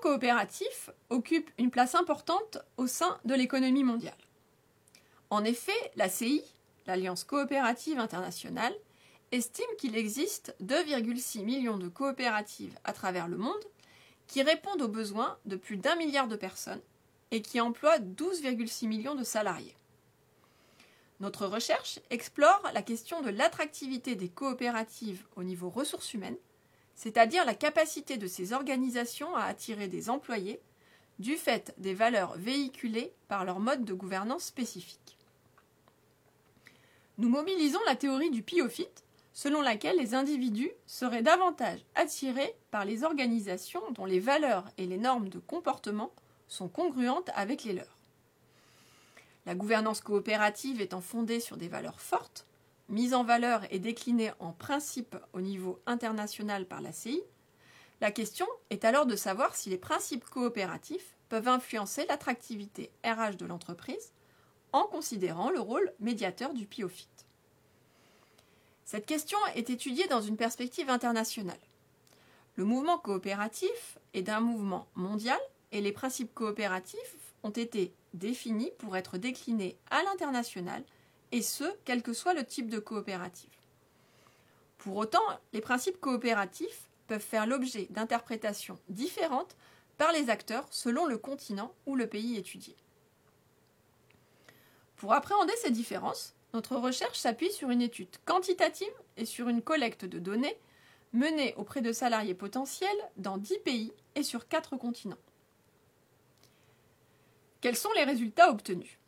coopératif occupe une place importante au sein de l'économie mondiale. En effet, la CI, l'Alliance coopérative internationale, estime qu'il existe 2,6 millions de coopératives à travers le monde qui répondent aux besoins de plus d'un milliard de personnes et qui emploient 12,6 millions de salariés. Notre recherche explore la question de l'attractivité des coopératives au niveau ressources humaines, c'est-à-dire la capacité de ces organisations à attirer des employés du fait des valeurs véhiculées par leur mode de gouvernance spécifique. Nous mobilisons la théorie du piophyte, selon laquelle les individus seraient davantage attirés par les organisations dont les valeurs et les normes de comportement sont congruentes avec les leurs. La gouvernance coopérative étant fondée sur des valeurs fortes, mises en valeur et déclinées en principe au niveau international par la CI, la question est alors de savoir si les principes coopératifs peuvent influencer l'attractivité RH de l'entreprise en considérant le rôle médiateur du PIOFIT. Cette question est étudiée dans une perspective internationale. Le mouvement coopératif est d'un mouvement mondial et les principes coopératifs ont été définis pour être déclinés à l'international, et ce, quel que soit le type de coopérative. Pour autant, les principes coopératifs peuvent faire l'objet d'interprétations différentes par les acteurs selon le continent ou le pays étudié. Pour appréhender ces différences, notre recherche s'appuie sur une étude quantitative et sur une collecte de données menée auprès de salariés potentiels dans 10 pays et sur 4 continents. Quels sont les résultats obtenus?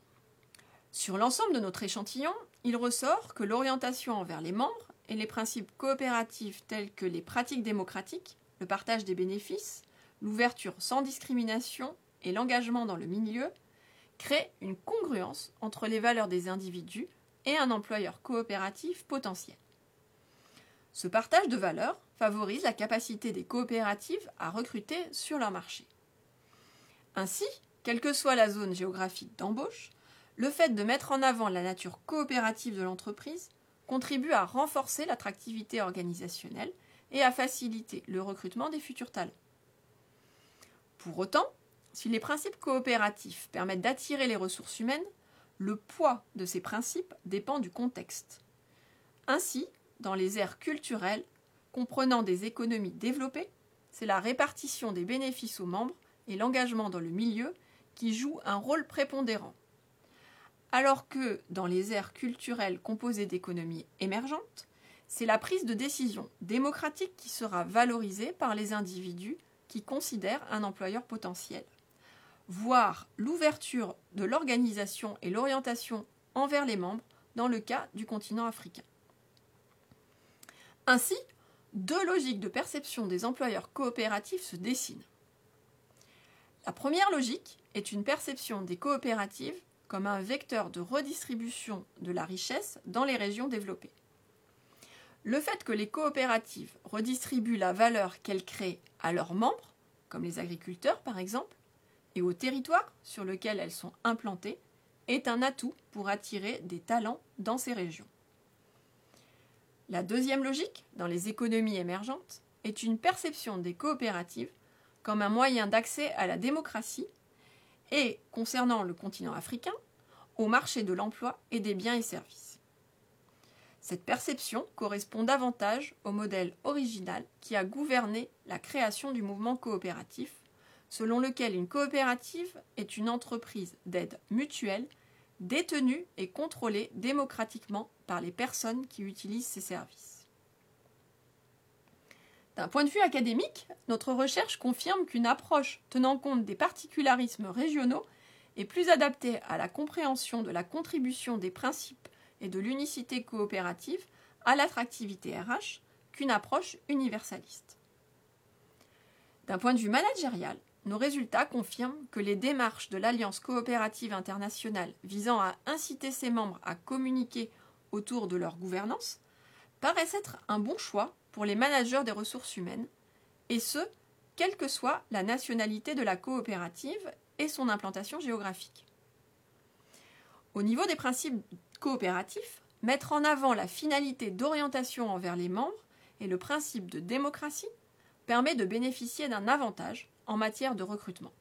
Sur l'ensemble de notre échantillon, il ressort que l'orientation envers les membres et les principes coopératifs tels que les pratiques démocratiques, le partage des bénéfices, l'ouverture sans discrimination et l'engagement dans le milieu créent une congruence entre les valeurs des individus et un employeur coopératif potentiel. Ce partage de valeurs favorise la capacité des coopératives à recruter sur leur marché. Ainsi, quelle que soit la zone géographique d'embauche, le fait de mettre en avant la nature coopérative de l'entreprise contribue à renforcer l'attractivité organisationnelle et à faciliter le recrutement des futurs talents. Pour autant, si les principes coopératifs permettent d'attirer les ressources humaines, le poids de ces principes dépend du contexte. Ainsi, dans les aires culturelles, comprenant des économies développées, c'est la répartition des bénéfices aux membres et l'engagement dans le milieu qui joue un rôle prépondérant. Alors que dans les aires culturelles composées d'économies émergentes, c'est la prise de décision démocratique qui sera valorisée par les individus qui considèrent un employeur potentiel, voire l'ouverture de l'organisation et l'orientation envers les membres dans le cas du continent africain. Ainsi, deux logiques de perception des employeurs coopératifs se dessinent. La première logique est une perception des coopératives comme un vecteur de redistribution de la richesse dans les régions développées. Le fait que les coopératives redistribuent la valeur qu'elles créent à leurs membres, comme les agriculteurs par exemple, et au territoire sur lequel elles sont implantées, est un atout pour attirer des talents dans ces régions. La deuxième logique, dans les économies émergentes, est une perception des coopératives comme un moyen d'accès à la démocratie et, concernant le continent africain, au marché de l'emploi et des biens et services. Cette perception correspond davantage au modèle original qui a gouverné la création du mouvement coopératif, selon lequel une coopérative est une entreprise d'aide mutuelle détenue et contrôlée démocratiquement par les personnes qui utilisent ses services. D'un point de vue académique, notre recherche confirme qu'une approche tenant compte des particularismes régionaux est plus adaptée à la compréhension de la contribution des principes et de l'unicité coopérative à l'attractivité RH qu'une approche universaliste. D'un point de vue managérial, nos résultats confirment que les démarches de l'Alliance coopérative internationale visant à inciter ses membres à communiquer autour de leur gouvernance paraissent être un bon choix pour les managers des ressources humaines, et ce, quelle que soit la nationalité de la coopérative son implantation géographique. Au niveau des principes coopératifs, mettre en avant la finalité d'orientation envers les membres et le principe de démocratie permet de bénéficier d'un avantage en matière de recrutement.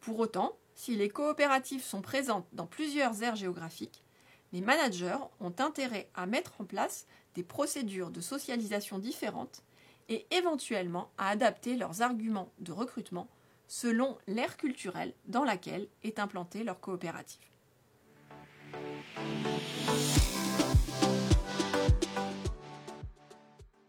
Pour autant, si les coopératives sont présentes dans plusieurs aires géographiques, les managers ont intérêt à mettre en place des procédures de socialisation différentes et éventuellement à adapter leurs arguments de recrutement selon l'ère culturelle dans laquelle est implantée leur coopérative.